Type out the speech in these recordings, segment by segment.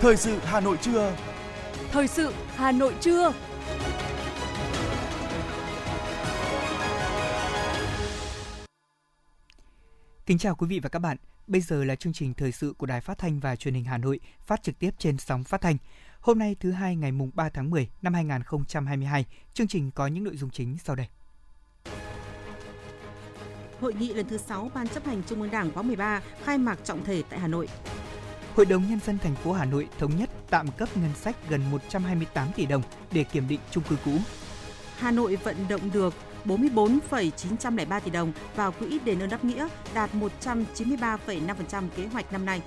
Thời sự Hà Nội trưa. Thời sự Hà Nội trưa. Kính chào quý vị và các bạn. Bây giờ là chương trình thời sự của Đài Phát thanh và Truyền hình Hà Nội, phát trực tiếp trên sóng phát thanh. Hôm nay thứ hai ngày mùng 3 tháng 10 năm 2022, chương trình có những nội dung chính sau đây. Hội nghị lần thứ 6 Ban chấp hành Trung ương Đảng khóa 13 khai mạc trọng thể tại Hà Nội. Hội đồng Nhân dân thành phố Hà Nội thống nhất tạm cấp ngân sách gần 128 tỷ đồng để kiểm định chung cư cũ. Hà Nội vận động được 44,903 tỷ đồng vào quỹ đền ơn đáp nghĩa, đạt 193,5% kế hoạch năm nay.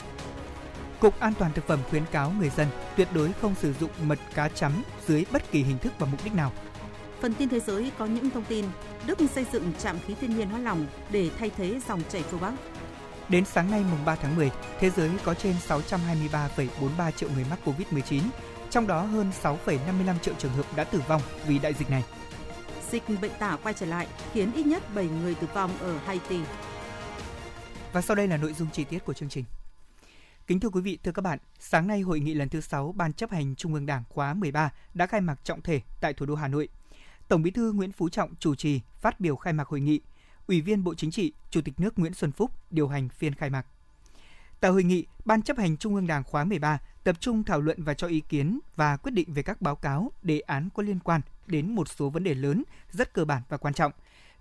Cục An toàn thực phẩm khuyến cáo người dân tuyệt đối không sử dụng mật cá chấm dưới bất kỳ hình thức và mục đích nào. Phần tin thế giới có những thông tin Đức xây dựng trạm khí thiên nhiên hóa lỏng để thay thế dòng chảy phương Bắc. Đến sáng nay mùng 3 tháng 10, thế giới có trên 623,43 triệu người mắc Covid-19, trong đó hơn 6,55 triệu trường hợp đã tử vong vì đại dịch này. Dịch bệnh tả quay trở lại khiến ít nhất 7 người tử vong ở Haiti. Và sau đây là nội dung chi tiết của chương trình. Kính thưa quý vị, thưa các bạn, sáng nay hội nghị lần thứ 6 Ban chấp hành Trung ương Đảng khóa 13 đã khai mạc trọng thể tại thủ đô Hà Nội. Tổng Bí thư Nguyễn Phú Trọng chủ trì phát biểu khai mạc hội nghị. Ủy viên Bộ Chính trị, Chủ tịch nước Nguyễn Xuân Phúc điều hành phiên khai mạc. Tại hội nghị, Ban chấp hành Trung ương Đảng khóa 13 tập trung thảo luận và cho ý kiến và quyết định về các báo cáo, đề án có liên quan đến một số vấn đề lớn, rất cơ bản và quan trọng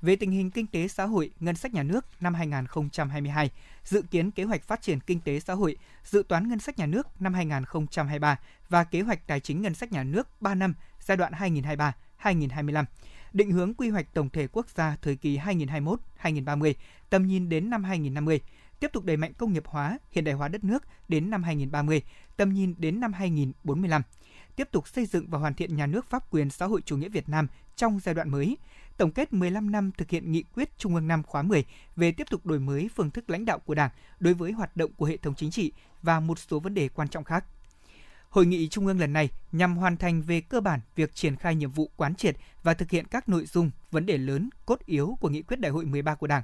về tình hình kinh tế xã hội, ngân sách nhà nước năm 2022, dự kiến kế hoạch phát triển kinh tế xã hội, dự toán ngân sách nhà nước năm 2023 và kế hoạch tài chính ngân sách nhà nước 3 năm giai đoạn 2023-2025 định hướng quy hoạch tổng thể quốc gia thời kỳ 2021-2030, tầm nhìn đến năm 2050, tiếp tục đẩy mạnh công nghiệp hóa, hiện đại hóa đất nước đến năm 2030, tầm nhìn đến năm 2045, tiếp tục xây dựng và hoàn thiện nhà nước pháp quyền xã hội chủ nghĩa Việt Nam trong giai đoạn mới, tổng kết 15 năm thực hiện nghị quyết Trung ương năm khóa 10 về tiếp tục đổi mới phương thức lãnh đạo của Đảng đối với hoạt động của hệ thống chính trị và một số vấn đề quan trọng khác. Hội nghị Trung ương lần này nhằm hoàn thành về cơ bản việc triển khai nhiệm vụ quán triệt và thực hiện các nội dung, vấn đề lớn, cốt yếu của nghị quyết đại hội 13 của Đảng.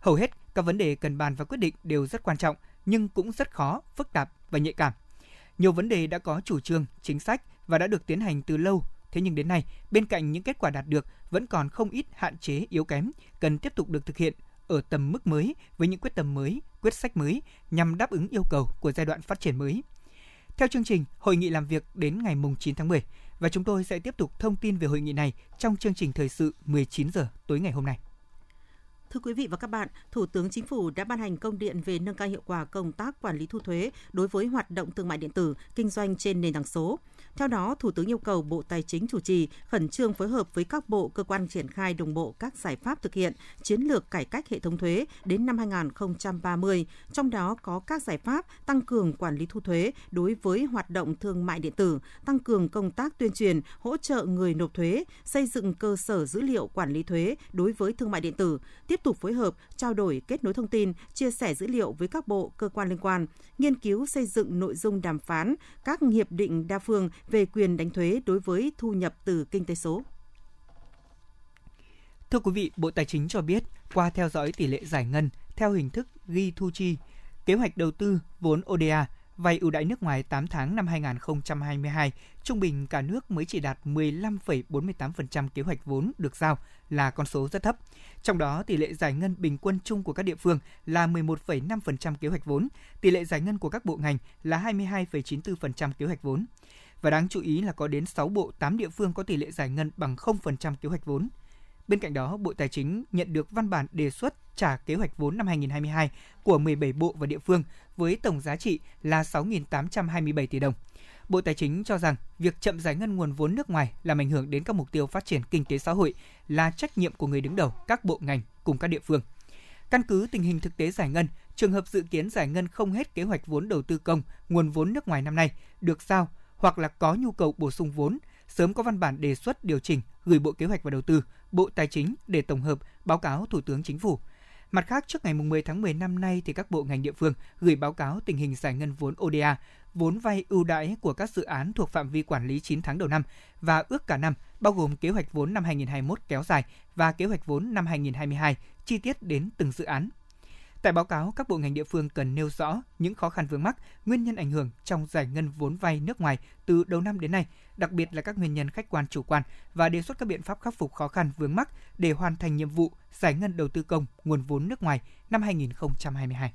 Hầu hết các vấn đề cần bàn và quyết định đều rất quan trọng nhưng cũng rất khó, phức tạp và nhạy cảm. Nhiều vấn đề đã có chủ trương, chính sách và đã được tiến hành từ lâu Thế nhưng đến nay, bên cạnh những kết quả đạt được vẫn còn không ít hạn chế yếu kém cần tiếp tục được thực hiện ở tầm mức mới với những quyết tâm mới, quyết sách mới nhằm đáp ứng yêu cầu của giai đoạn phát triển mới. Theo chương trình, hội nghị làm việc đến ngày 9 tháng 10 và chúng tôi sẽ tiếp tục thông tin về hội nghị này trong chương trình thời sự 19 giờ tối ngày hôm nay. Thưa quý vị và các bạn, Thủ tướng Chính phủ đã ban hành công điện về nâng cao hiệu quả công tác quản lý thu thuế đối với hoạt động thương mại điện tử, kinh doanh trên nền tảng số. Theo đó, Thủ tướng yêu cầu Bộ Tài chính chủ trì khẩn trương phối hợp với các bộ cơ quan triển khai đồng bộ các giải pháp thực hiện chiến lược cải cách hệ thống thuế đến năm 2030, trong đó có các giải pháp tăng cường quản lý thu thuế đối với hoạt động thương mại điện tử, tăng cường công tác tuyên truyền, hỗ trợ người nộp thuế, xây dựng cơ sở dữ liệu quản lý thuế đối với thương mại điện tử, tiếp tục phối hợp, trao đổi kết nối thông tin, chia sẻ dữ liệu với các bộ, cơ quan liên quan, nghiên cứu xây dựng nội dung đàm phán các hiệp định đa phương về quyền đánh thuế đối với thu nhập từ kinh tế số. Thưa quý vị, Bộ Tài chính cho biết, qua theo dõi tỷ lệ giải ngân theo hình thức ghi thu chi, kế hoạch đầu tư vốn ODA vay ưu đãi nước ngoài 8 tháng năm 2022, trung bình cả nước mới chỉ đạt 15,48% kế hoạch vốn được giao là con số rất thấp. Trong đó, tỷ lệ giải ngân bình quân chung của các địa phương là 11,5% kế hoạch vốn, tỷ lệ giải ngân của các bộ ngành là 22,94% kế hoạch vốn. Và đáng chú ý là có đến 6 bộ, 8 địa phương có tỷ lệ giải ngân bằng 0% kế hoạch vốn. Bên cạnh đó, Bộ Tài chính nhận được văn bản đề xuất trả kế hoạch vốn năm 2022 của 17 bộ và địa phương với tổng giá trị là 6.827 tỷ đồng. Bộ Tài chính cho rằng việc chậm giải ngân nguồn vốn nước ngoài làm ảnh hưởng đến các mục tiêu phát triển kinh tế xã hội là trách nhiệm của người đứng đầu các bộ ngành cùng các địa phương. Căn cứ tình hình thực tế giải ngân, trường hợp dự kiến giải ngân không hết kế hoạch vốn đầu tư công, nguồn vốn nước ngoài năm nay được giao hoặc là có nhu cầu bổ sung vốn, sớm có văn bản đề xuất điều chỉnh gửi Bộ Kế hoạch và Đầu tư, Bộ Tài chính để tổng hợp báo cáo Thủ tướng Chính phủ. Mặt khác, trước ngày 10 tháng 10 năm nay thì các bộ ngành địa phương gửi báo cáo tình hình giải ngân vốn ODA, vốn vay ưu đãi của các dự án thuộc phạm vi quản lý 9 tháng đầu năm và ước cả năm, bao gồm kế hoạch vốn năm 2021 kéo dài và kế hoạch vốn năm 2022 chi tiết đến từng dự án. Tại báo cáo, các bộ ngành địa phương cần nêu rõ những khó khăn vướng mắc, nguyên nhân ảnh hưởng trong giải ngân vốn vay nước ngoài từ đầu năm đến nay, đặc biệt là các nguyên nhân khách quan chủ quan và đề xuất các biện pháp khắc phục khó khăn vướng mắc để hoàn thành nhiệm vụ giải ngân đầu tư công nguồn vốn nước ngoài năm 2022.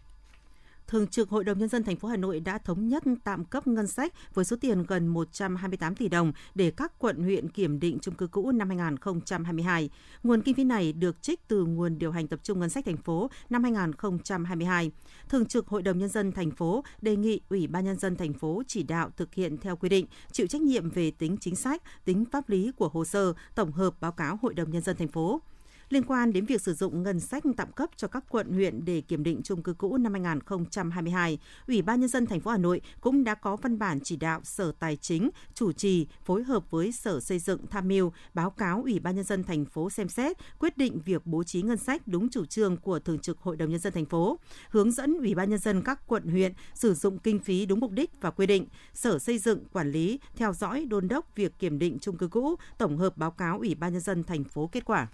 Thường trực Hội đồng nhân dân thành phố Hà Nội đã thống nhất tạm cấp ngân sách với số tiền gần 128 tỷ đồng để các quận huyện kiểm định chung cư cũ năm 2022. Nguồn kinh phí này được trích từ nguồn điều hành tập trung ngân sách thành phố năm 2022. Thường trực Hội đồng nhân dân thành phố đề nghị Ủy ban nhân dân thành phố chỉ đạo thực hiện theo quy định, chịu trách nhiệm về tính chính sách, tính pháp lý của hồ sơ, tổng hợp báo cáo Hội đồng nhân dân thành phố liên quan đến việc sử dụng ngân sách tạm cấp cho các quận huyện để kiểm định chung cư cũ năm 2022, Ủy ban nhân dân thành phố Hà Nội cũng đã có văn bản chỉ đạo Sở Tài chính chủ trì phối hợp với Sở Xây dựng tham mưu báo cáo Ủy ban nhân dân thành phố xem xét quyết định việc bố trí ngân sách đúng chủ trương của Thường trực Hội đồng nhân dân thành phố, hướng dẫn Ủy ban nhân dân các quận huyện sử dụng kinh phí đúng mục đích và quy định, Sở Xây dựng quản lý, theo dõi đôn đốc việc kiểm định chung cư cũ, tổng hợp báo cáo Ủy ban nhân dân thành phố kết quả.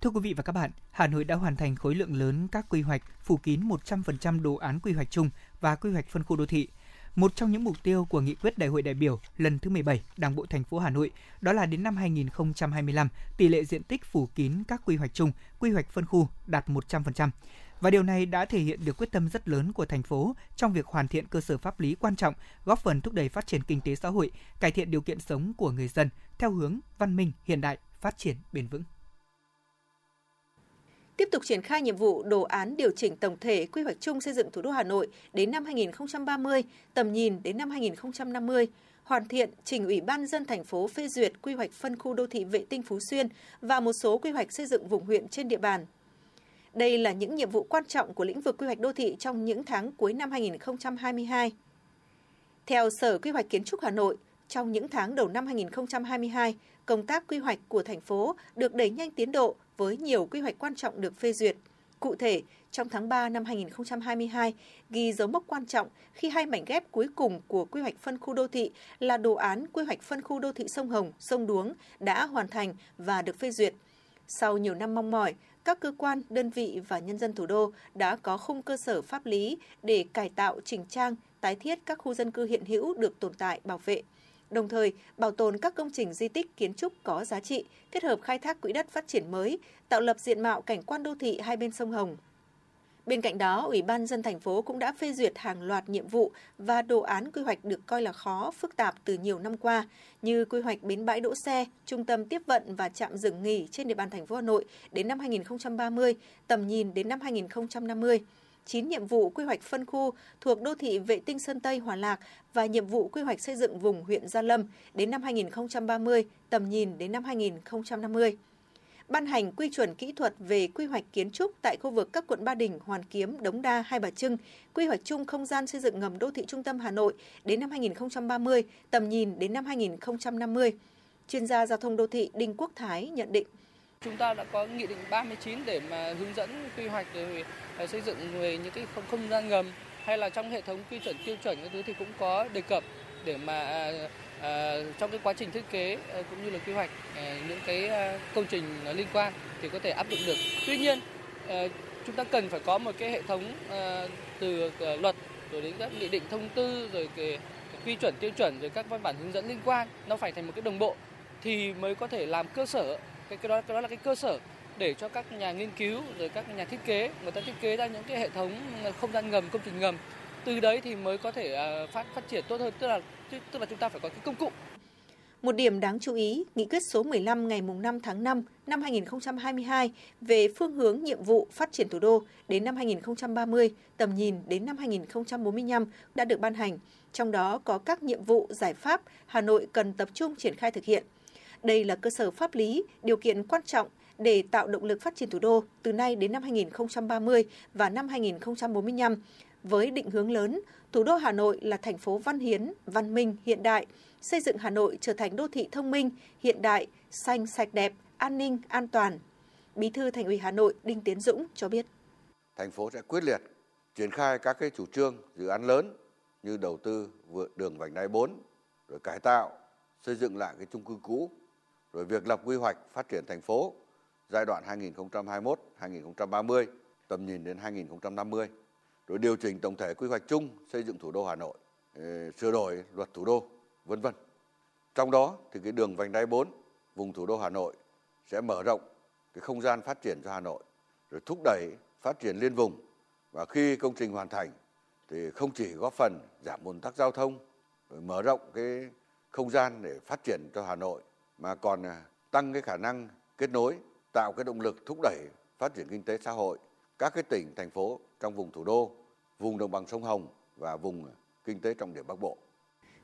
Thưa quý vị và các bạn, Hà Nội đã hoàn thành khối lượng lớn các quy hoạch phủ kín 100% đồ án quy hoạch chung và quy hoạch phân khu đô thị. Một trong những mục tiêu của nghị quyết Đại hội đại biểu lần thứ 17 Đảng bộ thành phố Hà Nội đó là đến năm 2025, tỷ lệ diện tích phủ kín các quy hoạch chung, quy hoạch phân khu đạt 100%. Và điều này đã thể hiện được quyết tâm rất lớn của thành phố trong việc hoàn thiện cơ sở pháp lý quan trọng, góp phần thúc đẩy phát triển kinh tế xã hội, cải thiện điều kiện sống của người dân theo hướng văn minh, hiện đại, phát triển bền vững tiếp tục triển khai nhiệm vụ đồ án điều chỉnh tổng thể quy hoạch chung xây dựng thủ đô Hà Nội đến năm 2030, tầm nhìn đến năm 2050, hoàn thiện trình Ủy ban dân thành phố phê duyệt quy hoạch phân khu đô thị vệ tinh Phú Xuyên và một số quy hoạch xây dựng vùng huyện trên địa bàn. Đây là những nhiệm vụ quan trọng của lĩnh vực quy hoạch đô thị trong những tháng cuối năm 2022. Theo Sở Quy hoạch Kiến trúc Hà Nội, trong những tháng đầu năm 2022, công tác quy hoạch của thành phố được đẩy nhanh tiến độ với nhiều quy hoạch quan trọng được phê duyệt. Cụ thể, trong tháng 3 năm 2022, ghi dấu mốc quan trọng khi hai mảnh ghép cuối cùng của quy hoạch phân khu đô thị là đồ án quy hoạch phân khu đô thị sông Hồng, sông Đuống đã hoàn thành và được phê duyệt. Sau nhiều năm mong mỏi, các cơ quan, đơn vị và nhân dân thủ đô đã có khung cơ sở pháp lý để cải tạo, chỉnh trang, tái thiết các khu dân cư hiện hữu được tồn tại, bảo vệ – đồng thời bảo tồn các công trình di tích kiến trúc có giá trị, kết hợp khai thác quỹ đất phát triển mới, tạo lập diện mạo cảnh quan đô thị hai bên sông Hồng. Bên cạnh đó, Ủy ban dân thành phố cũng đã phê duyệt hàng loạt nhiệm vụ và đồ án quy hoạch được coi là khó, phức tạp từ nhiều năm qua, như quy hoạch bến bãi đỗ xe, trung tâm tiếp vận và trạm dừng nghỉ trên địa bàn thành phố Hà Nội đến năm 2030, tầm nhìn đến năm 2050 9 nhiệm vụ quy hoạch phân khu thuộc đô thị vệ tinh Sơn Tây Hòa Lạc và nhiệm vụ quy hoạch xây dựng vùng huyện Gia Lâm đến năm 2030, tầm nhìn đến năm 2050 ban hành quy chuẩn kỹ thuật về quy hoạch kiến trúc tại khu vực các quận Ba Đình, Hoàn Kiếm, Đống Đa, Hai Bà Trưng, quy hoạch chung không gian xây dựng ngầm đô thị trung tâm Hà Nội đến năm 2030, tầm nhìn đến năm 2050. Chuyên gia giao thông đô thị Đinh Quốc Thái nhận định Chúng ta đã có nghị định 39 để mà hướng dẫn quy hoạch về ờ, xây dựng về những cái không, không gian ngầm hay là trong hệ thống quy chuẩn tiêu chuẩn các thứ thì cũng có đề cập để mà à, à, trong cái quá trình thiết kế à, cũng như là quy hoạch à, những cái à, công trình liên quan thì có thể áp dụng được. Tuy nhiên à, chúng ta cần phải có một cái hệ thống à, từ à, luật rồi đến các nghị định thông tư rồi cái, cái quy chuẩn tiêu chuẩn rồi các văn bản hướng dẫn liên quan nó phải thành một cái đồng bộ thì mới có thể làm cơ sở cái, cái đó cái đó là cái cơ sở để cho các nhà nghiên cứu rồi các nhà thiết kế người ta thiết kế ra những cái hệ thống không gian ngầm công trình ngầm. Từ đấy thì mới có thể à, phát phát triển tốt hơn tức là tức là chúng ta phải có cái công cụ. Một điểm đáng chú ý, nghị quyết số 15 ngày 5 tháng 5 năm 2022 về phương hướng nhiệm vụ phát triển thủ đô đến năm 2030, tầm nhìn đến năm 2045 đã được ban hành. Trong đó có các nhiệm vụ giải pháp Hà Nội cần tập trung triển khai thực hiện – đây là cơ sở pháp lý, điều kiện quan trọng để tạo động lực phát triển thủ đô từ nay đến năm 2030 và năm 2045 với định hướng lớn, thủ đô Hà Nội là thành phố văn hiến, văn minh, hiện đại, xây dựng Hà Nội trở thành đô thị thông minh, hiện đại, xanh, sạch đẹp, an ninh, an toàn. Bí thư Thành ủy Hà Nội Đinh Tiến Dũng cho biết. Thành phố sẽ quyết liệt triển khai các cái chủ trương, dự án lớn như đầu tư vượt đường vành đai 4, rồi cải tạo, xây dựng lại cái chung cư cũ, rồi việc lập quy hoạch phát triển thành phố giai đoạn 2021-2030 tầm nhìn đến 2050, rồi điều chỉnh tổng thể quy hoạch chung xây dựng thủ đô Hà Nội, ờ, sửa đổi luật thủ đô, vân vân. Trong đó thì cái đường vành đai 4 vùng thủ đô Hà Nội sẽ mở rộng cái không gian phát triển cho Hà Nội, rồi thúc đẩy phát triển liên vùng và khi công trình hoàn thành thì không chỉ góp phần giảm ùn tắc giao thông, rồi mở rộng cái không gian để phát triển cho Hà Nội mà còn à, tăng cái khả năng kết nối, tạo cái động lực thúc đẩy phát triển kinh tế xã hội các cái tỉnh thành phố trong vùng thủ đô, vùng đồng bằng sông Hồng và vùng kinh tế trọng điểm Bắc Bộ.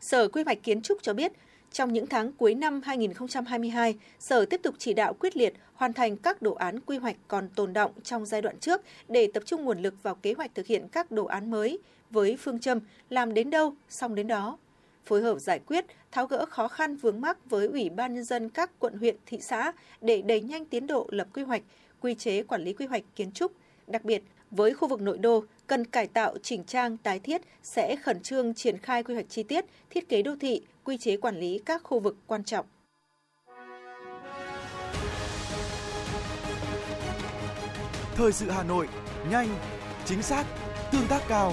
Sở Quy hoạch Kiến trúc cho biết, trong những tháng cuối năm 2022, Sở tiếp tục chỉ đạo quyết liệt hoàn thành các đồ án quy hoạch còn tồn động trong giai đoạn trước để tập trung nguồn lực vào kế hoạch thực hiện các đồ án mới với phương châm làm đến đâu, xong đến đó. Phối hợp giải quyết, tháo gỡ khó khăn vướng mắc với Ủy ban Nhân dân các quận huyện, thị xã để đẩy nhanh tiến độ lập quy hoạch, quy chế quản lý quy hoạch kiến trúc. Đặc biệt, với khu vực nội đô, cần cải tạo, chỉnh trang, tái thiết sẽ khẩn trương triển khai quy hoạch chi tiết, thiết kế đô thị, quy chế quản lý các khu vực quan trọng. Thời sự Hà Nội, nhanh, chính xác, tương tác cao.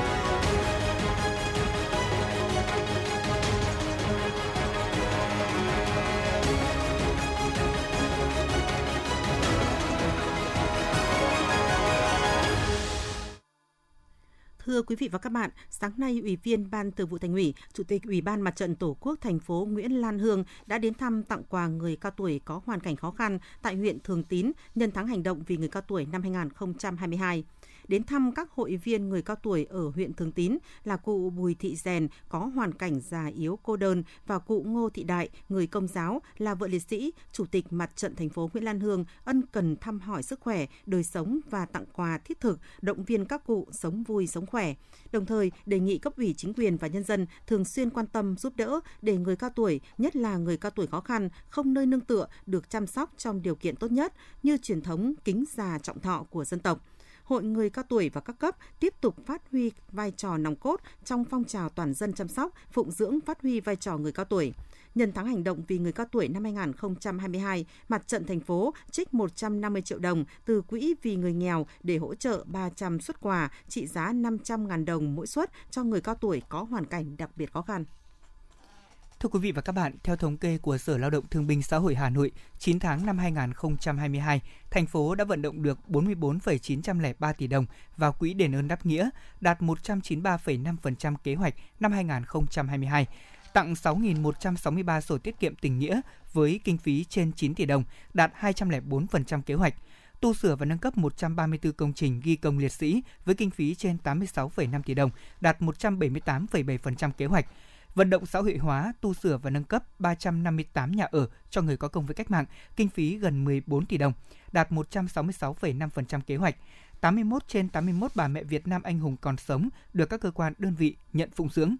Thưa quý vị và các bạn, sáng nay Ủy viên Ban Thường vụ Thành ủy, Chủ tịch Ủy ban Mặt trận Tổ quốc thành phố Nguyễn Lan Hương đã đến thăm tặng quà người cao tuổi có hoàn cảnh khó khăn tại huyện Thường Tín nhân tháng hành động vì người cao tuổi năm 2022 đến thăm các hội viên người cao tuổi ở huyện Thường Tín là cụ Bùi Thị Rèn có hoàn cảnh già yếu cô đơn và cụ Ngô Thị Đại, người công giáo là vợ liệt sĩ, chủ tịch mặt trận thành phố Nguyễn Lan Hương ân cần thăm hỏi sức khỏe, đời sống và tặng quà thiết thực, động viên các cụ sống vui sống khỏe. Đồng thời đề nghị cấp ủy chính quyền và nhân dân thường xuyên quan tâm giúp đỡ để người cao tuổi, nhất là người cao tuổi khó khăn, không nơi nương tựa được chăm sóc trong điều kiện tốt nhất như truyền thống kính già trọng thọ của dân tộc. Hội người cao tuổi và các cấp tiếp tục phát huy vai trò nòng cốt trong phong trào toàn dân chăm sóc, phụng dưỡng phát huy vai trò người cao tuổi. Nhân tháng hành động vì người cao tuổi năm 2022, Mặt trận thành phố trích 150 triệu đồng từ quỹ vì người nghèo để hỗ trợ 300 xuất quà trị giá 500.000 đồng mỗi suất cho người cao tuổi có hoàn cảnh đặc biệt khó khăn. Thưa quý vị và các bạn, theo thống kê của Sở Lao động Thương binh Xã hội Hà Nội, 9 tháng năm 2022, thành phố đã vận động được 44,903 tỷ đồng vào quỹ đền ơn đáp nghĩa, đạt 193,5% kế hoạch năm 2022 tặng 6.163 sổ tiết kiệm tình nghĩa với kinh phí trên 9 tỷ đồng, đạt 204% kế hoạch. Tu sửa và nâng cấp 134 công trình ghi công liệt sĩ với kinh phí trên 86,5 tỷ đồng, đạt 178,7% kế hoạch vận động xã hội hóa, tu sửa và nâng cấp 358 nhà ở cho người có công với cách mạng, kinh phí gần 14 tỷ đồng, đạt 166,5% kế hoạch. 81 trên 81 bà mẹ Việt Nam anh hùng còn sống được các cơ quan đơn vị nhận phụng dưỡng.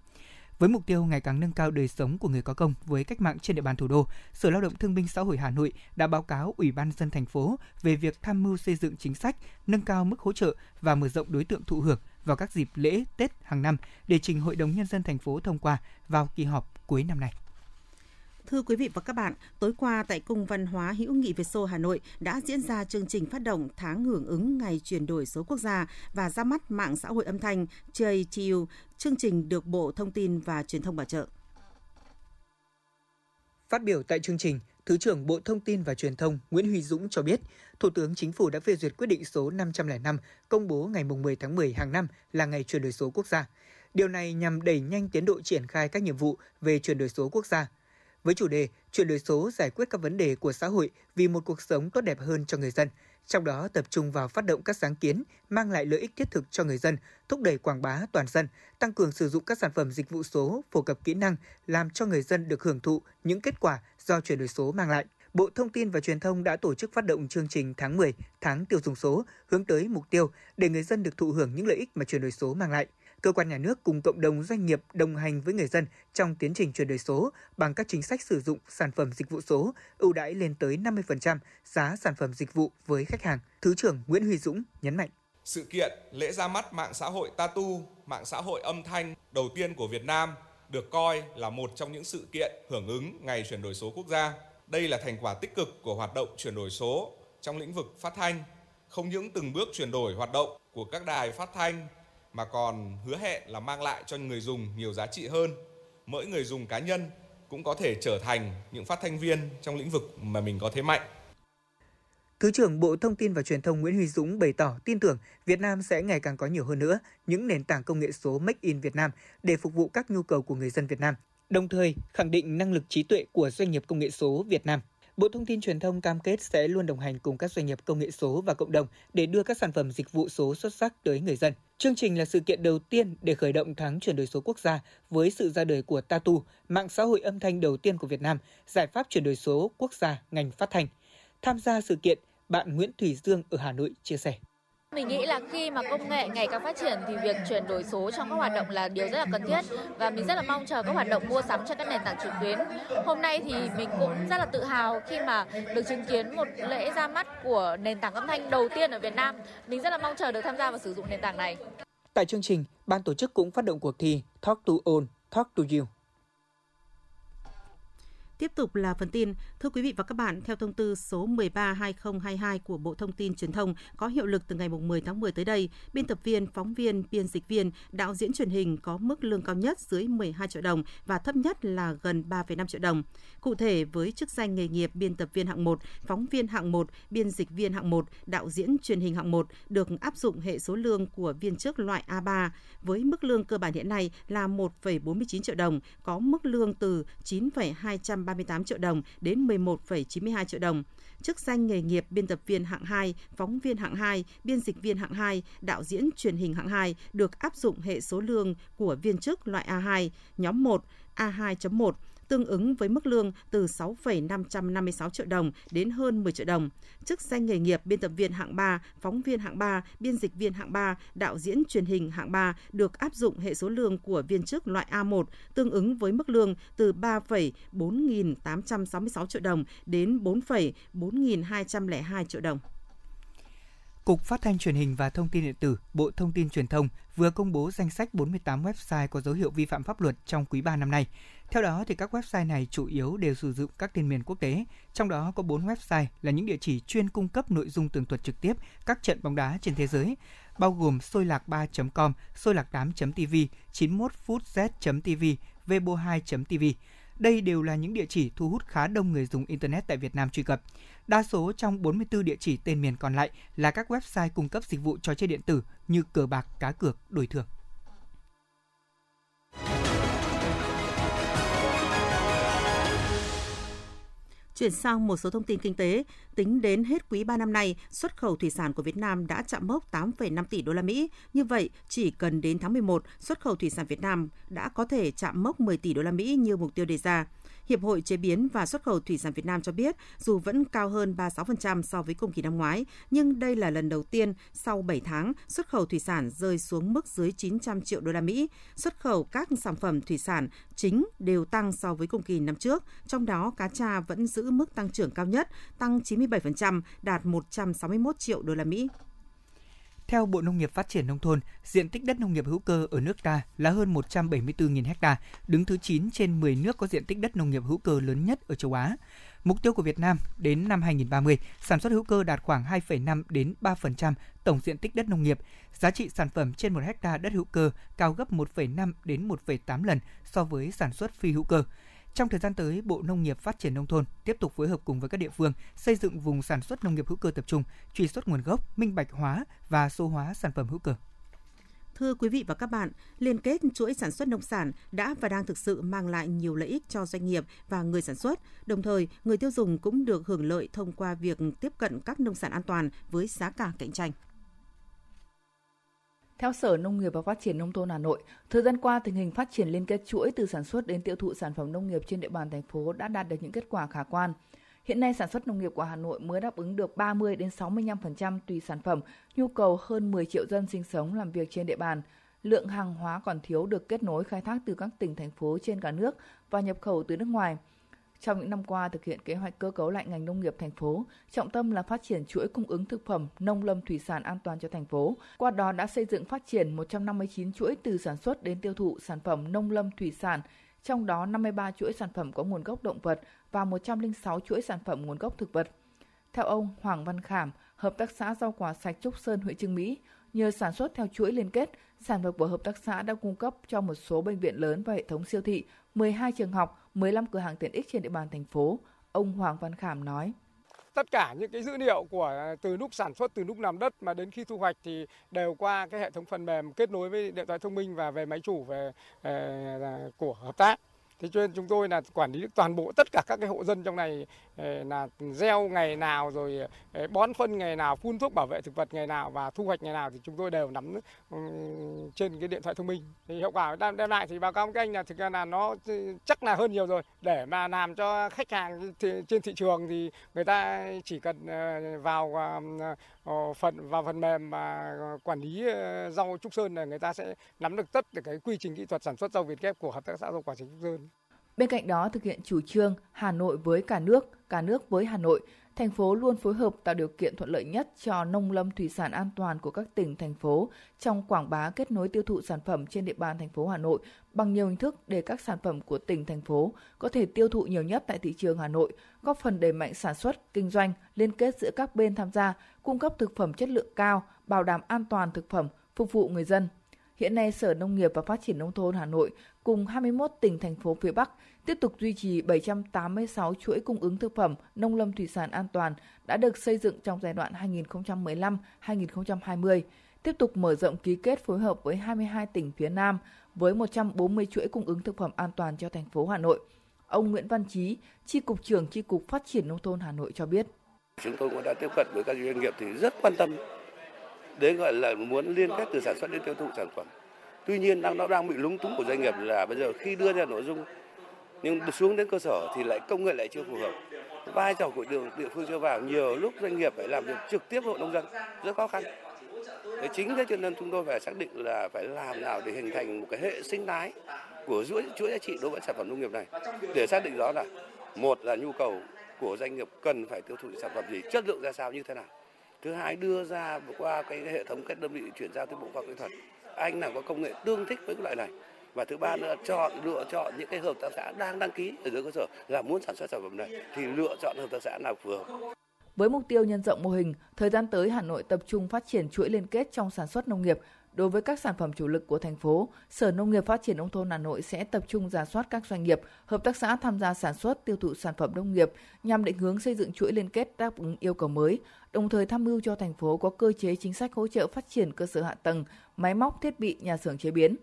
Với mục tiêu ngày càng nâng cao đời sống của người có công với cách mạng trên địa bàn thủ đô, Sở Lao động Thương binh Xã hội Hà Nội đã báo cáo Ủy ban dân thành phố về việc tham mưu xây dựng chính sách, nâng cao mức hỗ trợ và mở rộng đối tượng thụ hưởng vào các dịp lễ, Tết hàng năm để trình Hội đồng Nhân dân thành phố thông qua vào kỳ họp cuối năm nay. Thưa quý vị và các bạn, tối qua tại Cung Văn hóa Hữu nghị Việt Xô Hà Nội đã diễn ra chương trình phát động tháng hưởng ứng ngày chuyển đổi số quốc gia và ra mắt mạng xã hội âm thanh JTU. Chương trình được Bộ Thông tin và Truyền thông bảo trợ. Phát biểu tại chương trình, Thứ trưởng Bộ Thông tin và Truyền thông Nguyễn Huy Dũng cho biết, Thủ tướng Chính phủ đã phê duyệt quyết định số 505 công bố ngày 10 tháng 10 hàng năm là ngày chuyển đổi số quốc gia. Điều này nhằm đẩy nhanh tiến độ triển khai các nhiệm vụ về chuyển đổi số quốc gia. Với chủ đề chuyển đổi số giải quyết các vấn đề của xã hội vì một cuộc sống tốt đẹp hơn cho người dân, trong đó tập trung vào phát động các sáng kiến mang lại lợi ích thiết thực cho người dân, thúc đẩy quảng bá toàn dân, tăng cường sử dụng các sản phẩm dịch vụ số, phổ cập kỹ năng, làm cho người dân được hưởng thụ những kết quả do chuyển đổi số mang lại. Bộ Thông tin và Truyền thông đã tổ chức phát động chương trình tháng 10, tháng tiêu dùng số, hướng tới mục tiêu để người dân được thụ hưởng những lợi ích mà chuyển đổi số mang lại. Cơ quan nhà nước cùng cộng đồng doanh nghiệp đồng hành với người dân trong tiến trình chuyển đổi số bằng các chính sách sử dụng sản phẩm dịch vụ số, ưu đãi lên tới 50% giá sản phẩm dịch vụ với khách hàng. Thứ trưởng Nguyễn Huy Dũng nhấn mạnh. Sự kiện lễ ra mắt mạng xã hội Tatu, mạng xã hội âm thanh đầu tiên của Việt Nam được coi là một trong những sự kiện hưởng ứng ngày chuyển đổi số quốc gia đây là thành quả tích cực của hoạt động chuyển đổi số trong lĩnh vực phát thanh, không những từng bước chuyển đổi hoạt động của các đài phát thanh mà còn hứa hẹn là mang lại cho người dùng nhiều giá trị hơn. Mỗi người dùng cá nhân cũng có thể trở thành những phát thanh viên trong lĩnh vực mà mình có thế mạnh. Thứ trưởng Bộ Thông tin và Truyền thông Nguyễn Huy Dũng bày tỏ tin tưởng Việt Nam sẽ ngày càng có nhiều hơn nữa những nền tảng công nghệ số Make in Việt Nam để phục vụ các nhu cầu của người dân Việt Nam, đồng thời khẳng định năng lực trí tuệ của doanh nghiệp công nghệ số Việt Nam. Bộ Thông tin Truyền thông cam kết sẽ luôn đồng hành cùng các doanh nghiệp công nghệ số và cộng đồng để đưa các sản phẩm dịch vụ số xuất sắc tới người dân. Chương trình là sự kiện đầu tiên để khởi động tháng chuyển đổi số quốc gia với sự ra đời của Tatu, mạng xã hội âm thanh đầu tiên của Việt Nam, giải pháp chuyển đổi số quốc gia ngành phát thanh. Tham gia sự kiện, bạn Nguyễn Thủy Dương ở Hà Nội chia sẻ. Mình nghĩ là khi mà công nghệ ngày càng phát triển thì việc chuyển đổi số trong các hoạt động là điều rất là cần thiết và mình rất là mong chờ các hoạt động mua sắm trên các nền tảng trực tuyến. Hôm nay thì mình cũng rất là tự hào khi mà được chứng kiến một lễ ra mắt của nền tảng âm thanh đầu tiên ở Việt Nam. Mình rất là mong chờ được tham gia và sử dụng nền tảng này. Tại chương trình, ban tổ chức cũng phát động cuộc thi Talk to All, Talk to You Tiếp tục là phần tin. Thưa quý vị và các bạn, theo thông tư số 13/2022 của Bộ Thông tin Truyền thông có hiệu lực từ ngày 10 tháng 10 tới đây, biên tập viên, phóng viên, biên dịch viên, đạo diễn truyền hình có mức lương cao nhất dưới 12 triệu đồng và thấp nhất là gần 3,5 triệu đồng. Cụ thể, với chức danh nghề nghiệp biên tập viên hạng 1, phóng viên hạng 1, biên dịch viên hạng 1, đạo diễn truyền hình hạng 1 được áp dụng hệ số lương của viên chức loại A3 với mức lương cơ bản hiện nay là 1,49 triệu đồng, có mức lương từ 9,230 38 triệu đồng đến 11,92 triệu đồng. Chức danh nghề nghiệp biên tập viên hạng 2, phóng viên hạng 2, biên dịch viên hạng 2, đạo diễn truyền hình hạng 2 được áp dụng hệ số lương của viên chức loại A2, nhóm 1, A2.1 tương ứng với mức lương từ 6,556 triệu đồng đến hơn 10 triệu đồng. Chức danh nghề nghiệp biên tập viên hạng 3, phóng viên hạng 3, biên dịch viên hạng 3, đạo diễn truyền hình hạng 3 được áp dụng hệ số lương của viên chức loại A1 tương ứng với mức lương từ 3,4866 triệu đồng đến 4,4202 triệu đồng. Cục Phát thanh Truyền hình và Thông tin điện tử, Bộ Thông tin Truyền thông vừa công bố danh sách 48 website có dấu hiệu vi phạm pháp luật trong quý 3 năm nay. Theo đó thì các website này chủ yếu đều sử dụng các tên miền quốc tế, trong đó có 4 website là những địa chỉ chuyên cung cấp nội dung tường thuật trực tiếp các trận bóng đá trên thế giới, bao gồm sôi lạc 3.com, sôi lạc 8.tv, 91footz.tv, vbo2.tv. Đây đều là những địa chỉ thu hút khá đông người dùng Internet tại Việt Nam truy cập. Đa số trong 44 địa chỉ tên miền còn lại là các website cung cấp dịch vụ trò chơi điện tử như cờ bạc, cá cược, đổi thưởng. Chuyển sang một số thông tin kinh tế, tính đến hết quý 3 năm nay, xuất khẩu thủy sản của Việt Nam đã chạm mốc 8,5 tỷ đô la Mỹ. Như vậy, chỉ cần đến tháng 11, xuất khẩu thủy sản Việt Nam đã có thể chạm mốc 10 tỷ đô la Mỹ như mục tiêu đề ra. Hiệp hội Chế biến và Xuất khẩu Thủy sản Việt Nam cho biết, dù vẫn cao hơn 36% so với cùng kỳ năm ngoái, nhưng đây là lần đầu tiên sau 7 tháng xuất khẩu thủy sản rơi xuống mức dưới 900 triệu đô la Mỹ. Xuất khẩu các sản phẩm thủy sản chính đều tăng so với cùng kỳ năm trước, trong đó cá tra vẫn giữ mức tăng trưởng cao nhất, tăng 97%, đạt 161 triệu đô la Mỹ. Theo Bộ Nông nghiệp Phát triển Nông thôn, diện tích đất nông nghiệp hữu cơ ở nước ta là hơn 174.000 ha, đứng thứ 9 trên 10 nước có diện tích đất nông nghiệp hữu cơ lớn nhất ở châu Á. Mục tiêu của Việt Nam đến năm 2030, sản xuất hữu cơ đạt khoảng 2,5 đến 3% tổng diện tích đất nông nghiệp, giá trị sản phẩm trên 1 hecta đất hữu cơ cao gấp 1,5 đến 1,8 lần so với sản xuất phi hữu cơ. Trong thời gian tới, Bộ Nông nghiệp Phát triển Nông thôn tiếp tục phối hợp cùng với các địa phương xây dựng vùng sản xuất nông nghiệp hữu cơ tập trung, truy xuất nguồn gốc, minh bạch hóa và số hóa sản phẩm hữu cơ. Thưa quý vị và các bạn, liên kết chuỗi sản xuất nông sản đã và đang thực sự mang lại nhiều lợi ích cho doanh nghiệp và người sản xuất. Đồng thời, người tiêu dùng cũng được hưởng lợi thông qua việc tiếp cận các nông sản an toàn với giá cả cạnh tranh. Theo Sở Nông nghiệp và Phát triển Nông thôn Hà Nội, thời gian qua tình hình phát triển liên kết chuỗi từ sản xuất đến tiêu thụ sản phẩm nông nghiệp trên địa bàn thành phố đã đạt được những kết quả khả quan. Hiện nay sản xuất nông nghiệp của Hà Nội mới đáp ứng được 30 đến 65% tùy sản phẩm nhu cầu hơn 10 triệu dân sinh sống làm việc trên địa bàn. Lượng hàng hóa còn thiếu được kết nối khai thác từ các tỉnh thành phố trên cả nước và nhập khẩu từ nước ngoài – trong những năm qua thực hiện kế hoạch cơ cấu lại ngành nông nghiệp thành phố, trọng tâm là phát triển chuỗi cung ứng thực phẩm, nông lâm thủy sản an toàn cho thành phố. Qua đó đã xây dựng phát triển 159 chuỗi từ sản xuất đến tiêu thụ sản phẩm nông lâm thủy sản trong đó 53 chuỗi sản phẩm có nguồn gốc động vật và 106 chuỗi sản phẩm nguồn gốc thực vật. Theo ông Hoàng Văn Khảm, Hợp tác xã rau quả sạch Trúc Sơn, huyện Trương Mỹ, nhờ sản xuất theo chuỗi liên kết, sản phẩm của hợp tác xã đã cung cấp cho một số bệnh viện lớn và hệ thống siêu thị, 12 trường học, 15 cửa hàng tiện ích trên địa bàn thành phố. Ông Hoàng Văn Khảm nói tất cả những cái dữ liệu của à, từ lúc sản xuất từ lúc làm đất mà đến khi thu hoạch thì đều qua cái hệ thống phần mềm kết nối với điện thoại thông minh và về máy chủ về, à, về của hợp tác Thế cho nên chúng tôi là quản lý toàn bộ tất cả các cái hộ dân trong này ờ, là gieo ngày nào rồi ờ, bón phân ngày nào, phun thuốc bảo vệ thực vật ngày nào và thu hoạch ngày nào thì chúng tôi đều nắm ừ, trên cái điện thoại thông minh. Thì hiệu quả đem, đem lại thì báo cáo các anh là thực ra là nó ừ, chắc là hơn nhiều rồi để mà làm cho khách hàng trên thị trường thì người ta chỉ cần ờ, vào Ờ, phần vào phần mềm mà ờ, quản lý ờ, rau Trúc Sơn là người ta sẽ nắm được tất cái quy trình kỹ thuật sản xuất rau Việt ghép của hợp tác xã rau quả Trúc Sơn. Bên cạnh đó, thực hiện chủ trương Hà Nội với cả nước, cả nước với Hà Nội, thành phố luôn phối hợp tạo điều kiện thuận lợi nhất cho nông lâm thủy sản an toàn của các tỉnh, thành phố trong quảng bá kết nối tiêu thụ sản phẩm trên địa bàn thành phố Hà Nội bằng nhiều hình thức để các sản phẩm của tỉnh, thành phố có thể tiêu thụ nhiều nhất tại thị trường Hà Nội, góp phần đẩy mạnh sản xuất, kinh doanh, liên kết giữa các bên tham gia, cung cấp thực phẩm chất lượng cao, bảo đảm an toàn thực phẩm, phục vụ người dân. Hiện nay, Sở Nông nghiệp và Phát triển Nông thôn Hà Nội cùng 21 tỉnh, thành phố phía Bắc tiếp tục duy trì 786 chuỗi cung ứng thực phẩm nông lâm thủy sản an toàn đã được xây dựng trong giai đoạn 2015-2020, tiếp tục mở rộng ký kết phối hợp với 22 tỉnh phía Nam với 140 chuỗi cung ứng thực phẩm an toàn cho thành phố Hà Nội. Ông Nguyễn Văn Chí, Chi cục trưởng Chi cục Phát triển nông thôn Hà Nội cho biết. Chúng tôi cũng đã tiếp cận với các doanh nghiệp thì rất quan tâm đến gọi là muốn liên kết từ sản xuất đến tiêu thụ sản phẩm. Tuy nhiên đang nó đang bị lúng túng của doanh nghiệp là bây giờ khi đưa ra nội dung nhưng xuống đến cơ sở thì lại công nghệ lại chưa phù hợp. Vai trò của địa, địa phương chưa vào nhiều lúc doanh nghiệp phải làm việc trực tiếp với hộ nông dân rất khó khăn. Thế chính thế cho nên chúng tôi phải xác định là phải làm nào để hình thành một cái hệ sinh thái của chuỗi chuỗi giá trị đối với sản phẩm nông nghiệp này. Để xác định rõ là một là nhu cầu của doanh nghiệp cần phải tiêu thụ sản phẩm gì chất lượng ra sao như thế nào thứ hai đưa ra qua cái hệ thống các đơn vị chuyển giao tới bộ khoa học kỹ thuật anh nào có công nghệ tương thích với cái loại này và thứ ba nữa chọn lựa chọn những cái hợp tác xã đang đăng ký ở dưới cơ sở là muốn sản xuất sản phẩm này thì lựa chọn hợp tác xã nào phù hợp với mục tiêu nhân rộng mô hình, thời gian tới Hà Nội tập trung phát triển chuỗi liên kết trong sản xuất nông nghiệp. Đối với các sản phẩm chủ lực của thành phố, Sở Nông nghiệp Phát triển Nông thôn Hà Nội sẽ tập trung giả soát các doanh nghiệp, hợp tác xã tham gia sản xuất tiêu thụ sản phẩm nông nghiệp nhằm định hướng xây dựng chuỗi liên kết đáp ứng yêu cầu mới, đồng thời tham mưu cho thành phố có cơ chế chính sách hỗ trợ phát triển cơ sở hạ tầng, máy móc, thiết bị, nhà xưởng chế biến.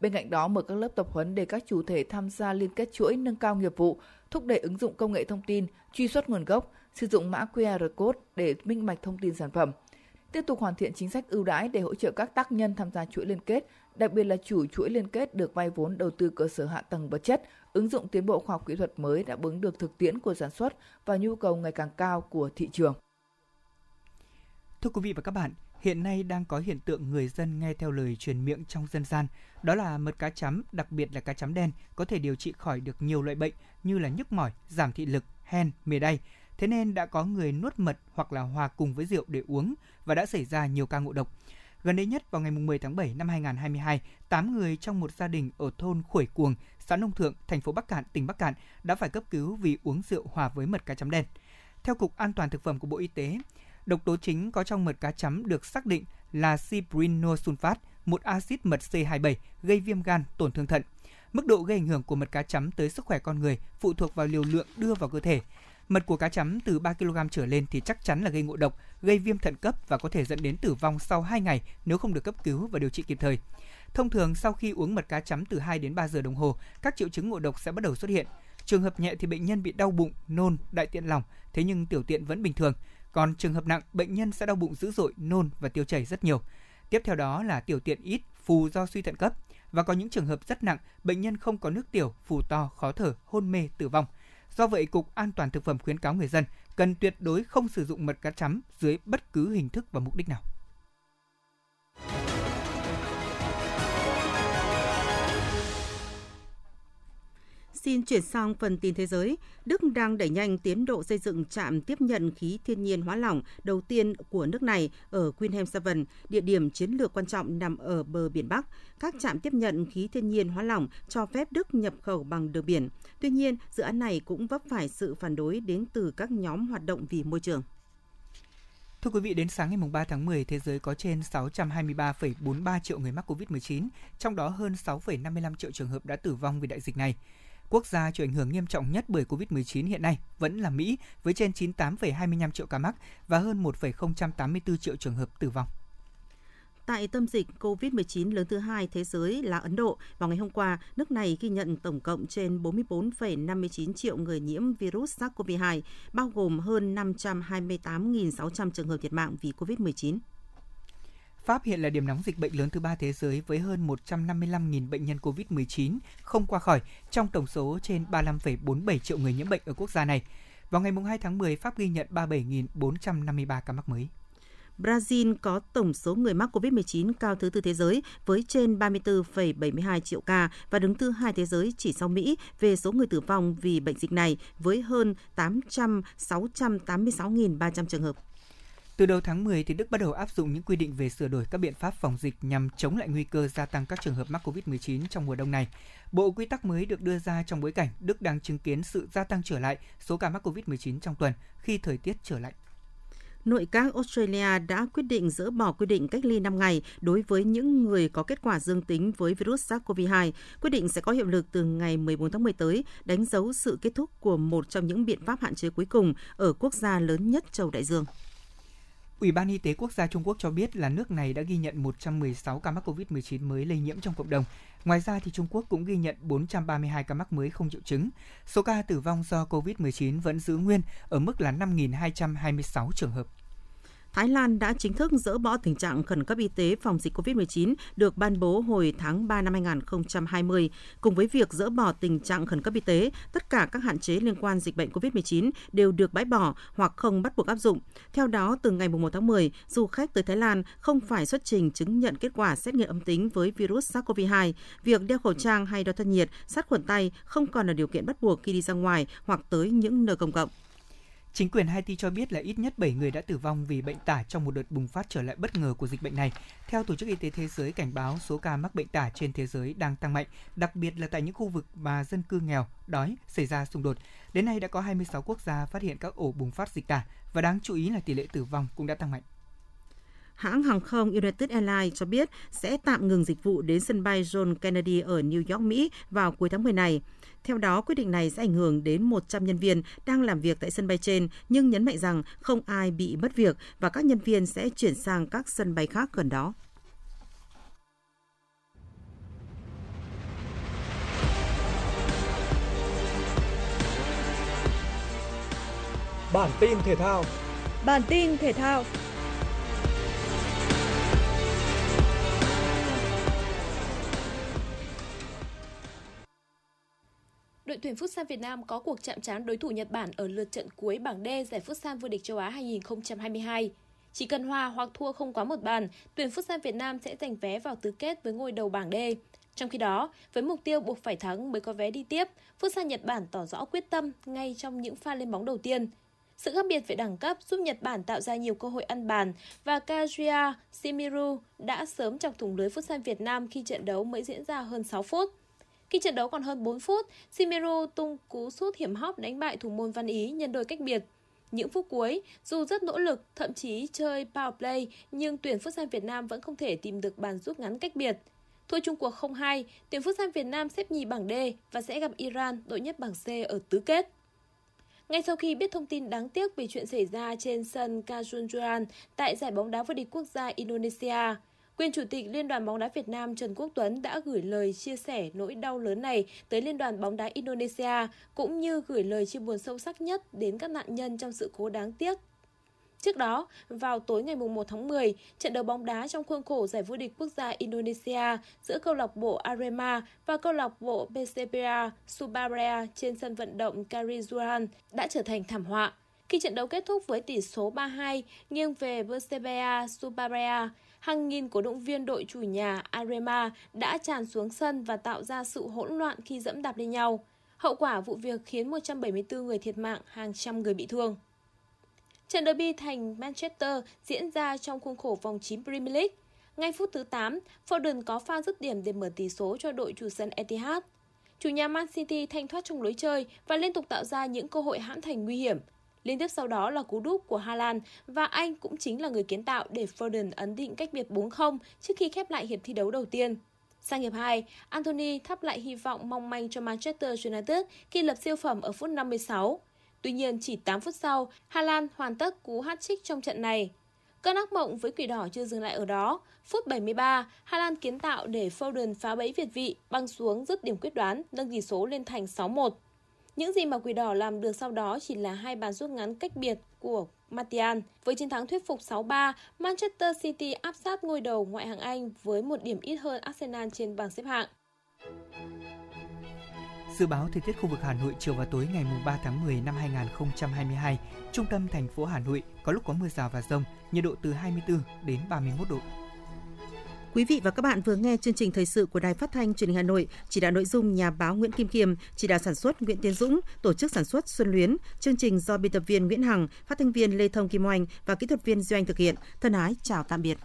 Bên cạnh đó, mở các lớp tập huấn để các chủ thể tham gia liên kết chuỗi nâng cao nghiệp vụ, thúc đẩy ứng dụng công nghệ thông tin, truy xuất nguồn gốc, sử dụng mã QR code để minh bạch thông tin sản phẩm. Tiếp tục hoàn thiện chính sách ưu đãi để hỗ trợ các tác nhân tham gia chuỗi liên kết, đặc biệt là chủ chuỗi liên kết được vay vốn đầu tư cơ sở hạ tầng vật chất, ứng dụng tiến bộ khoa học kỹ thuật mới đã ứng được thực tiễn của sản xuất và nhu cầu ngày càng cao của thị trường. Thưa quý vị và các bạn, hiện nay đang có hiện tượng người dân nghe theo lời truyền miệng trong dân gian, đó là mật cá chấm, đặc biệt là cá chấm đen có thể điều trị khỏi được nhiều loại bệnh như là nhức mỏi, giảm thị lực, hen, mề đay. Thế nên đã có người nuốt mật hoặc là hòa cùng với rượu để uống và đã xảy ra nhiều ca ngộ độc. Gần đây nhất vào ngày 10 tháng 7 năm 2022, 8 người trong một gia đình ở thôn Khuổi Cuồng, xã Nông Thượng, thành phố Bắc Cạn, tỉnh Bắc Cạn đã phải cấp cứu vì uống rượu hòa với mật cá chấm đen. Theo Cục An toàn Thực phẩm của Bộ Y tế, độc tố chính có trong mật cá chấm được xác định là cyprinosulfat, một axit mật C27 gây viêm gan, tổn thương thận. Mức độ gây ảnh hưởng của mật cá chấm tới sức khỏe con người phụ thuộc vào liều lượng đưa vào cơ thể. Mật của cá chấm từ 3 kg trở lên thì chắc chắn là gây ngộ độc, gây viêm thận cấp và có thể dẫn đến tử vong sau 2 ngày nếu không được cấp cứu và điều trị kịp thời. Thông thường sau khi uống mật cá chấm từ 2 đến 3 giờ đồng hồ, các triệu chứng ngộ độc sẽ bắt đầu xuất hiện. Trường hợp nhẹ thì bệnh nhân bị đau bụng, nôn, đại tiện lỏng, thế nhưng tiểu tiện vẫn bình thường. Còn trường hợp nặng, bệnh nhân sẽ đau bụng dữ dội, nôn và tiêu chảy rất nhiều. Tiếp theo đó là tiểu tiện ít, phù do suy thận cấp. Và có những trường hợp rất nặng, bệnh nhân không có nước tiểu, phù to, khó thở, hôn mê, tử vong. Do vậy, Cục An toàn Thực phẩm khuyến cáo người dân cần tuyệt đối không sử dụng mật cá chấm dưới bất cứ hình thức và mục đích nào. Xin chuyển sang phần tin thế giới. Đức đang đẩy nhanh tiến độ xây dựng trạm tiếp nhận khí thiên nhiên hóa lỏng đầu tiên của nước này ở Queenham Seven, địa điểm chiến lược quan trọng nằm ở bờ biển Bắc. Các trạm tiếp nhận khí thiên nhiên hóa lỏng cho phép Đức nhập khẩu bằng đường biển. Tuy nhiên, dự án này cũng vấp phải sự phản đối đến từ các nhóm hoạt động vì môi trường. Thưa quý vị, đến sáng ngày 3 tháng 10, thế giới có trên 623,43 triệu người mắc COVID-19, trong đó hơn 6,55 triệu trường hợp đã tử vong vì đại dịch này. Quốc gia chịu ảnh hưởng nghiêm trọng nhất bởi COVID-19 hiện nay vẫn là Mỹ với trên 98,25 triệu ca mắc và hơn 1,084 triệu trường hợp tử vong. Tại tâm dịch COVID-19 lớn thứ hai thế giới là Ấn Độ, vào ngày hôm qua, nước này ghi nhận tổng cộng trên 44,59 triệu người nhiễm virus SARS-CoV-2, bao gồm hơn 528.600 trường hợp thiệt mạng vì COVID-19. Pháp hiện là điểm nóng dịch bệnh lớn thứ ba thế giới với hơn 155.000 bệnh nhân COVID-19 không qua khỏi trong tổng số trên 35,47 triệu người nhiễm bệnh ở quốc gia này. Vào ngày 2 tháng 10, Pháp ghi nhận 37.453 ca mắc mới. Brazil có tổng số người mắc COVID-19 cao thứ tư thế giới với trên 34,72 triệu ca và đứng thứ hai thế giới chỉ sau Mỹ về số người tử vong vì bệnh dịch này với hơn 800 686.300 trường hợp. Từ đầu tháng 10 thì Đức bắt đầu áp dụng những quy định về sửa đổi các biện pháp phòng dịch nhằm chống lại nguy cơ gia tăng các trường hợp mắc COVID-19 trong mùa đông này. Bộ quy tắc mới được đưa ra trong bối cảnh Đức đang chứng kiến sự gia tăng trở lại số ca mắc COVID-19 trong tuần khi thời tiết trở lạnh. Nội các Australia đã quyết định dỡ bỏ quy định cách ly 5 ngày đối với những người có kết quả dương tính với virus SARS-CoV-2. Quyết định sẽ có hiệu lực từ ngày 14 tháng 10 tới, đánh dấu sự kết thúc của một trong những biện pháp hạn chế cuối cùng ở quốc gia lớn nhất châu Đại Dương. Ủy ban Y tế Quốc gia Trung Quốc cho biết là nước này đã ghi nhận 116 ca mắc COVID-19 mới lây nhiễm trong cộng đồng. Ngoài ra thì Trung Quốc cũng ghi nhận 432 ca mắc mới không triệu chứng. Số ca tử vong do COVID-19 vẫn giữ nguyên ở mức là 5.226 trường hợp. Thái Lan đã chính thức dỡ bỏ tình trạng khẩn cấp y tế phòng dịch COVID-19 được ban bố hồi tháng 3 năm 2020. Cùng với việc dỡ bỏ tình trạng khẩn cấp y tế, tất cả các hạn chế liên quan dịch bệnh COVID-19 đều được bãi bỏ hoặc không bắt buộc áp dụng. Theo đó, từ ngày 1 tháng 10, du khách tới Thái Lan không phải xuất trình chứng nhận kết quả xét nghiệm âm tính với virus SARS-CoV-2. Việc đeo khẩu trang hay đo thân nhiệt, sát khuẩn tay không còn là điều kiện bắt buộc khi đi ra ngoài hoặc tới những nơi công cộng. Chính quyền Haiti cho biết là ít nhất 7 người đã tử vong vì bệnh tả trong một đợt bùng phát trở lại bất ngờ của dịch bệnh này. Theo Tổ chức Y tế Thế giới cảnh báo số ca mắc bệnh tả trên thế giới đang tăng mạnh, đặc biệt là tại những khu vực mà dân cư nghèo, đói, xảy ra xung đột. Đến nay đã có 26 quốc gia phát hiện các ổ bùng phát dịch tả và đáng chú ý là tỷ lệ tử vong cũng đã tăng mạnh. Hãng hàng không United Airlines cho biết sẽ tạm ngừng dịch vụ đến sân bay John Kennedy ở New York, Mỹ vào cuối tháng 10 này. Theo đó, quyết định này sẽ ảnh hưởng đến 100 nhân viên đang làm việc tại sân bay trên, nhưng nhấn mạnh rằng không ai bị mất việc và các nhân viên sẽ chuyển sang các sân bay khác gần đó. Bản tin thể thao Bản tin thể thao đội tuyển Futsal Việt Nam có cuộc chạm trán đối thủ Nhật Bản ở lượt trận cuối bảng D giải Futsal vô địch châu Á 2022. Chỉ cần hòa hoặc thua không quá một bàn, tuyển Futsal Việt Nam sẽ giành vé vào tứ kết với ngôi đầu bảng D. Trong khi đó, với mục tiêu buộc phải thắng mới có vé đi tiếp, Futsal Nhật Bản tỏ rõ quyết tâm ngay trong những pha lên bóng đầu tiên. Sự khác biệt về đẳng cấp giúp Nhật Bản tạo ra nhiều cơ hội ăn bàn và Kazuya Shimiru đã sớm chọc thủng lưới Futsal Việt Nam khi trận đấu mới diễn ra hơn 6 phút. Khi trận đấu còn hơn 4 phút, Simero tung cú sút hiểm hóc đánh bại thủ môn Văn Ý nhân đôi cách biệt. Những phút cuối, dù rất nỗ lực, thậm chí chơi power play, nhưng tuyển Futsal Việt Nam vẫn không thể tìm được bàn rút ngắn cách biệt. Thua chung cuộc 0-2, tuyển Futsal Việt Nam xếp nhì bảng D và sẽ gặp Iran, đội nhất bảng C ở tứ kết. Ngay sau khi biết thông tin đáng tiếc về chuyện xảy ra trên sân Kajunjuran tại giải bóng đá vô địch quốc gia Indonesia, Quyền Chủ tịch Liên đoàn bóng đá Việt Nam Trần Quốc Tuấn đã gửi lời chia sẻ nỗi đau lớn này tới Liên đoàn bóng đá Indonesia, cũng như gửi lời chia buồn sâu sắc nhất đến các nạn nhân trong sự cố đáng tiếc Trước đó, vào tối ngày 1 tháng 10, trận đấu bóng đá trong khuôn khổ giải vô địch quốc gia Indonesia giữa câu lạc bộ Arema và câu lạc bộ PCPA Surabaya trên sân vận động Karizuan đã trở thành thảm họa. Khi trận đấu kết thúc với tỷ số 3-2 nghiêng về PCPA Surabaya, hàng nghìn cổ động viên đội chủ nhà Arema đã tràn xuống sân và tạo ra sự hỗn loạn khi dẫm đạp lên nhau. Hậu quả vụ việc khiến 174 người thiệt mạng, hàng trăm người bị thương. Trận derby thành Manchester diễn ra trong khuôn khổ vòng 9 Premier League. Ngay phút thứ 8, Foden có pha dứt điểm để mở tỷ số cho đội chủ sân Etihad. Chủ nhà Man City thanh thoát trong lối chơi và liên tục tạo ra những cơ hội hãm thành nguy hiểm. Liên tiếp sau đó là cú đúp của Haaland và anh cũng chính là người kiến tạo để Foden ấn định cách biệt 4-0 trước khi khép lại hiệp thi đấu đầu tiên. Sang hiệp 2, Anthony thắp lại hy vọng mong manh cho Manchester United khi lập siêu phẩm ở phút 56. Tuy nhiên, chỉ 8 phút sau, Haaland hoàn tất cú hat-trick trong trận này. Cơn ác mộng với quỷ đỏ chưa dừng lại ở đó. Phút 73, Haaland kiến tạo để Foden phá bẫy Việt vị, băng xuống dứt điểm quyết đoán, nâng tỷ số lên thành 6-1. Những gì mà quỷ đỏ làm được sau đó chỉ là hai bàn rút ngắn cách biệt của Martial. Với chiến thắng thuyết phục 6-3, Manchester City áp sát ngôi đầu ngoại hạng Anh với một điểm ít hơn Arsenal trên bảng xếp hạng. Dự báo thời tiết khu vực Hà Nội chiều và tối ngày 3 tháng 10 năm 2022, trung tâm thành phố Hà Nội có lúc có mưa rào và rông, nhiệt độ từ 24 đến 31 độ. Quý vị và các bạn vừa nghe chương trình thời sự của Đài Phát thanh Truyền hình Hà Nội, chỉ đạo nội dung nhà báo Nguyễn Kim Kiêm, chỉ đạo sản xuất Nguyễn Tiến Dũng, tổ chức sản xuất Xuân Luyến, chương trình do biên tập viên Nguyễn Hằng, phát thanh viên Lê Thông Kim Oanh và kỹ thuật viên Duy Anh thực hiện. Thân ái chào tạm biệt.